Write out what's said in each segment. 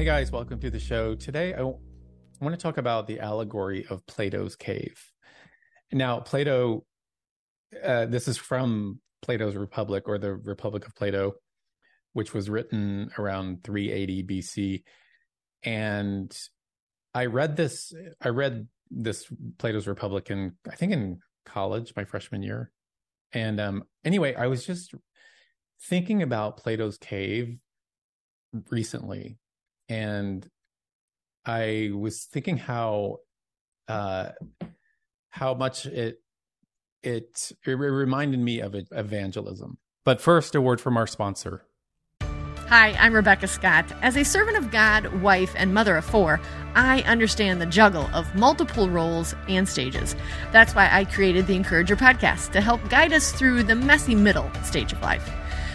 Hey guys, welcome to the show. Today I, w- I want to talk about the allegory of Plato's cave. Now, Plato, uh, this is from Plato's Republic or the Republic of Plato, which was written around 380 BC. And I read this, I read this Plato's Republic in, I think in college, my freshman year. And um, anyway, I was just thinking about Plato's cave recently and I was thinking how uh, how much it it it reminded me of evangelism. But first, a word from our sponsor. Hi, I'm Rebecca Scott. As a servant of God, wife, and mother of four, I understand the juggle of multiple roles and stages. That's why I created the Encourager podcast to help guide us through the messy middle stage of life.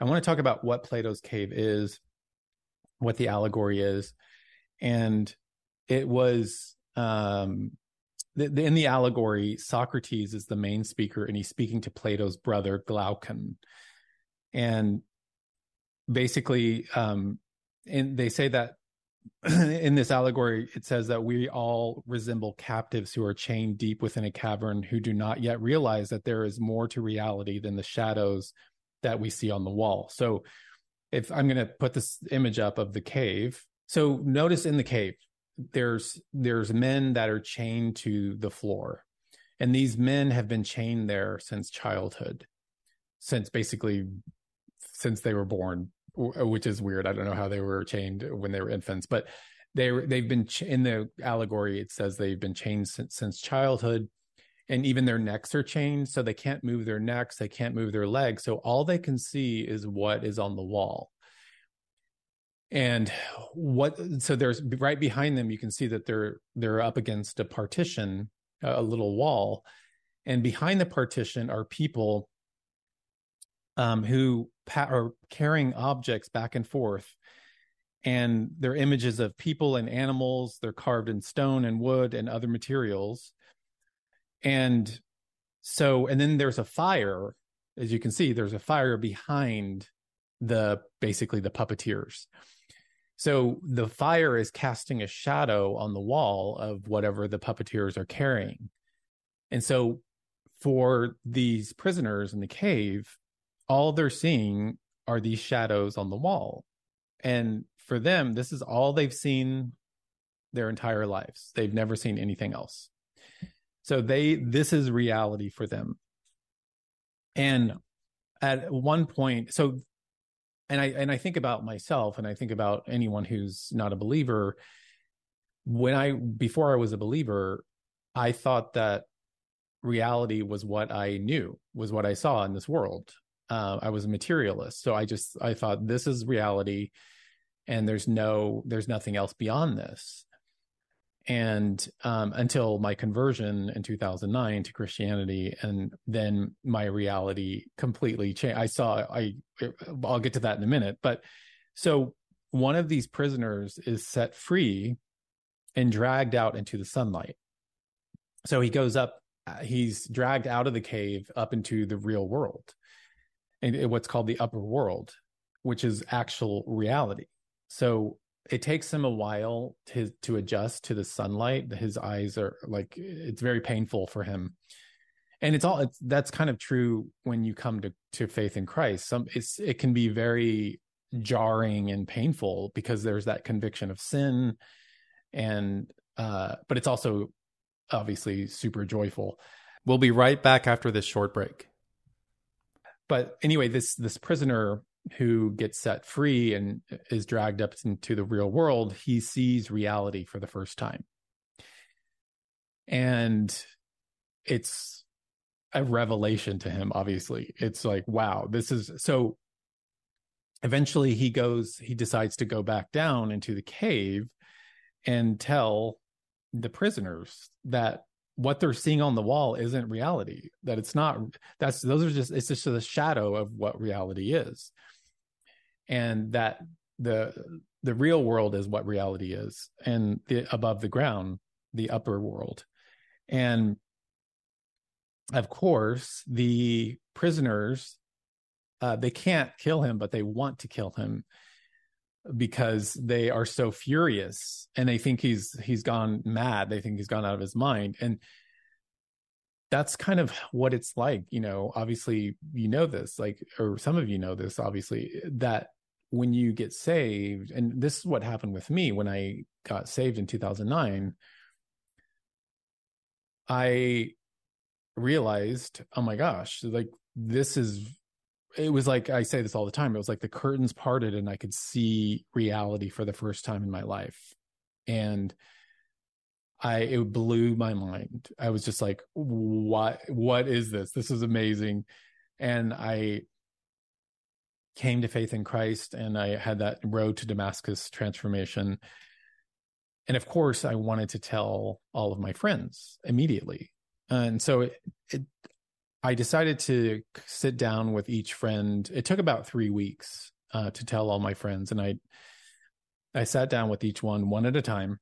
I want to talk about what Plato's cave is, what the allegory is. And it was um, the, the, in the allegory, Socrates is the main speaker, and he's speaking to Plato's brother Glaucon, and basically, um, and they say that in this allegory, it says that we all resemble captives who are chained deep within a cavern, who do not yet realize that there is more to reality than the shadows that we see on the wall. So, if I'm going to put this image up of the cave, so notice in the cave, there's there's men that are chained to the floor. And these men have been chained there since childhood since basically since they were born which is weird. I don't know how they were chained when they were infants but they they've been ch- in the allegory it says they've been chained since, since childhood and even their necks are chained so they can't move their necks they can't move their legs so all they can see is what is on the wall. And what so there's right behind them you can see that they're they're up against a partition a little wall and behind the partition are people um, who pa- are carrying objects back and forth and they're images of people and animals they're carved in stone and wood and other materials and so and then there's a fire as you can see there's a fire behind the basically the puppeteers so the fire is casting a shadow on the wall of whatever the puppeteers are carrying. And so for these prisoners in the cave, all they're seeing are these shadows on the wall. And for them, this is all they've seen their entire lives. They've never seen anything else. So they this is reality for them. And at one point so and i and i think about myself and i think about anyone who's not a believer. When i before i was a believer i thought that reality was what i knew was what i saw in this world. Uh, i was a materialist. So i just i thought this is reality and there's no there's nothing else beyond this and um, until my conversion in 2009 to Christianity, and then my reality completely changed. I saw I I'll get to that in a minute, but so one of these prisoners is set free and dragged out into the sunlight. So he goes up, he's dragged out of the cave up into the real world, and what's called the upper world, which is actual reality. So it takes him a while to to adjust to the sunlight his eyes are like it's very painful for him. And it's all it's that's kind of true when you come to to faith in christ. Some it's it can be very jarring and painful because there's that conviction of sin and uh but it's also obviously super joyful. We'll be right back after this short break. But anyway this this prisoner who gets set free and is dragged up into the real world, he sees reality for the first time. And it's a revelation to him, obviously. It's like, wow, this is so. Eventually, he goes, he decides to go back down into the cave and tell the prisoners that what they're seeing on the wall isn't reality that it's not that's those are just it's just a shadow of what reality is and that the the real world is what reality is and the above the ground the upper world. And of course the prisoners uh, they can't kill him but they want to kill him because they are so furious and they think he's he's gone mad. They think he's gone out of his mind. And that's kind of what it's like you know obviously you know this like or some of you know this obviously that when you get saved and this is what happened with me when i got saved in 2009 i realized oh my gosh like this is it was like i say this all the time it was like the curtains parted and i could see reality for the first time in my life. And i it blew my mind. I was just like what what is this? This is amazing. And i came to faith in Christ and I had that road to Damascus transformation. And of course, I wanted to tell all of my friends immediately. And so it, it, I decided to sit down with each friend. It took about three weeks uh, to tell all my friends, and I I sat down with each one one at a time.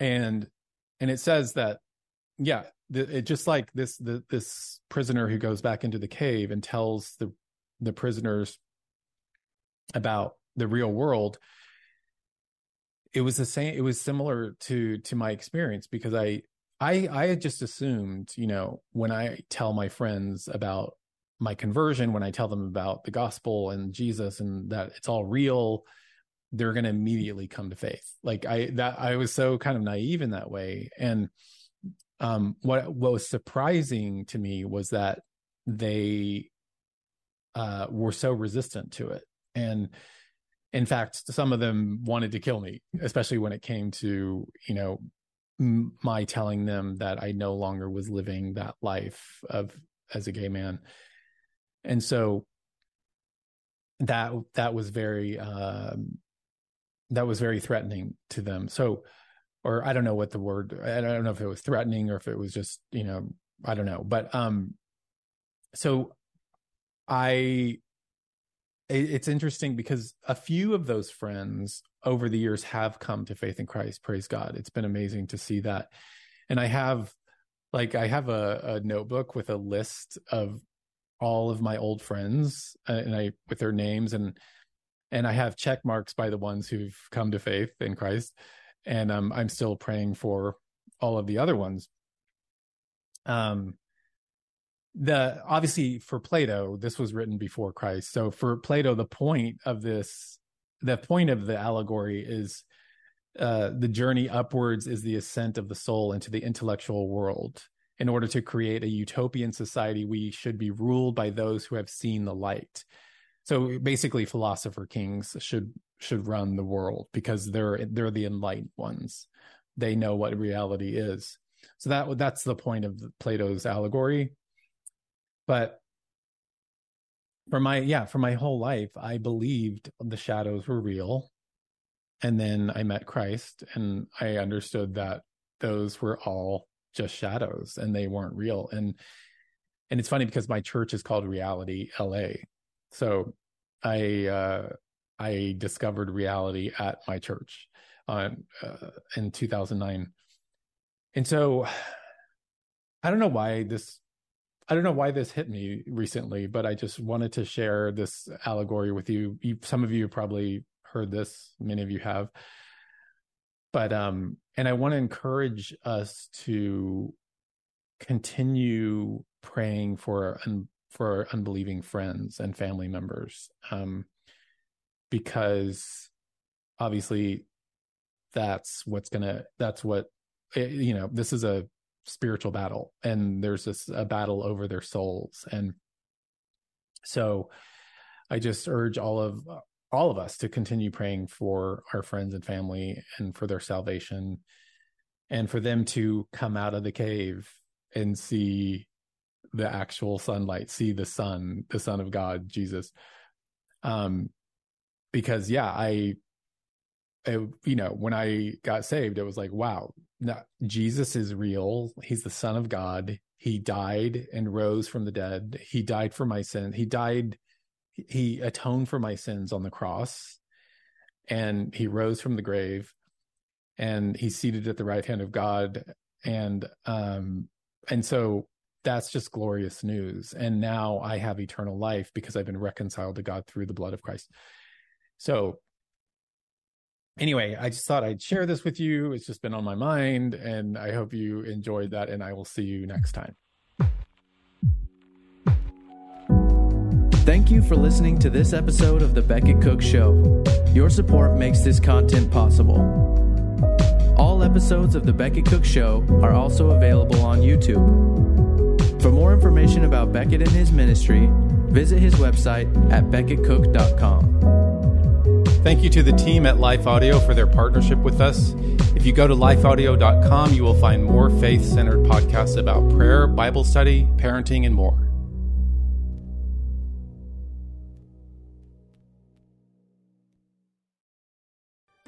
And and it says that, yeah, it just like this the, this prisoner who goes back into the cave and tells the the prisoners about the real world it was the same it was similar to to my experience because i i i had just assumed you know when i tell my friends about my conversion when i tell them about the gospel and jesus and that it's all real they're going to immediately come to faith. Like i that i was so kind of naive in that way. And um what what was surprising to me was that they uh, were so resistant to it. And in fact, some of them wanted to kill me, especially when it came to, you know, m- my telling them that I no longer was living that life of as a gay man. And so that that was very um, that was very threatening to them. So or I don't know what the word I don't know if it was threatening or if it was just, you know, I don't know. But um so I it's interesting because a few of those friends over the years have come to faith in Christ. Praise God. It's been amazing to see that. And I have like I have a, a notebook with a list of all of my old friends uh, and I with their names and and I have check marks by the ones who've come to faith in Christ. And um, I'm still praying for all of the other ones. Um, the obviously for Plato, this was written before Christ. So for Plato, the point of this, the point of the allegory is uh, the journey upwards is the ascent of the soul into the intellectual world. in order to create a utopian society, we should be ruled by those who have seen the light. So basically, philosopher kings should should run the world because they're they're the enlightened ones. They know what reality is. So that that's the point of Plato's allegory. But for my yeah, for my whole life, I believed the shadows were real. And then I met Christ and I understood that those were all just shadows and they weren't real. And and it's funny because my church is called Reality LA. So I uh I discovered reality at my church on uh, in 2009. And so I don't know why this I don't know why this hit me recently, but I just wanted to share this allegory with you. you some of you probably heard this, many of you have. But um and I want to encourage us to continue praying for un, for unbelieving friends and family members um because obviously that's what's gonna that's what eh, you know this is a spiritual battle and there's this a battle over their souls and so i just urge all of all of us to continue praying for our friends and family and for their salvation and for them to come out of the cave and see the actual sunlight see the sun the son of god jesus. Um because yeah i it, you know, when I got saved, it was like, wow, Jesus is real. He's the Son of God. He died and rose from the dead. He died for my sin. He died. He atoned for my sins on the cross, and he rose from the grave, and he's seated at the right hand of God. And um, and so that's just glorious news. And now I have eternal life because I've been reconciled to God through the blood of Christ. So anyway, I just thought I'd share this with you. It's just been on my mind, and I hope you enjoyed that. And I will see you next time. Thank you for listening to this episode of The Becket Cook Show. Your support makes this content possible. All episodes of The Becket Cook Show are also available on YouTube. For more information about Becket and his ministry, visit his website at becketcook.com. Thank you to the team at Life Audio for their partnership with us. If you go to lifeaudio.com, you will find more faith centered podcasts about prayer, Bible study, parenting, and more.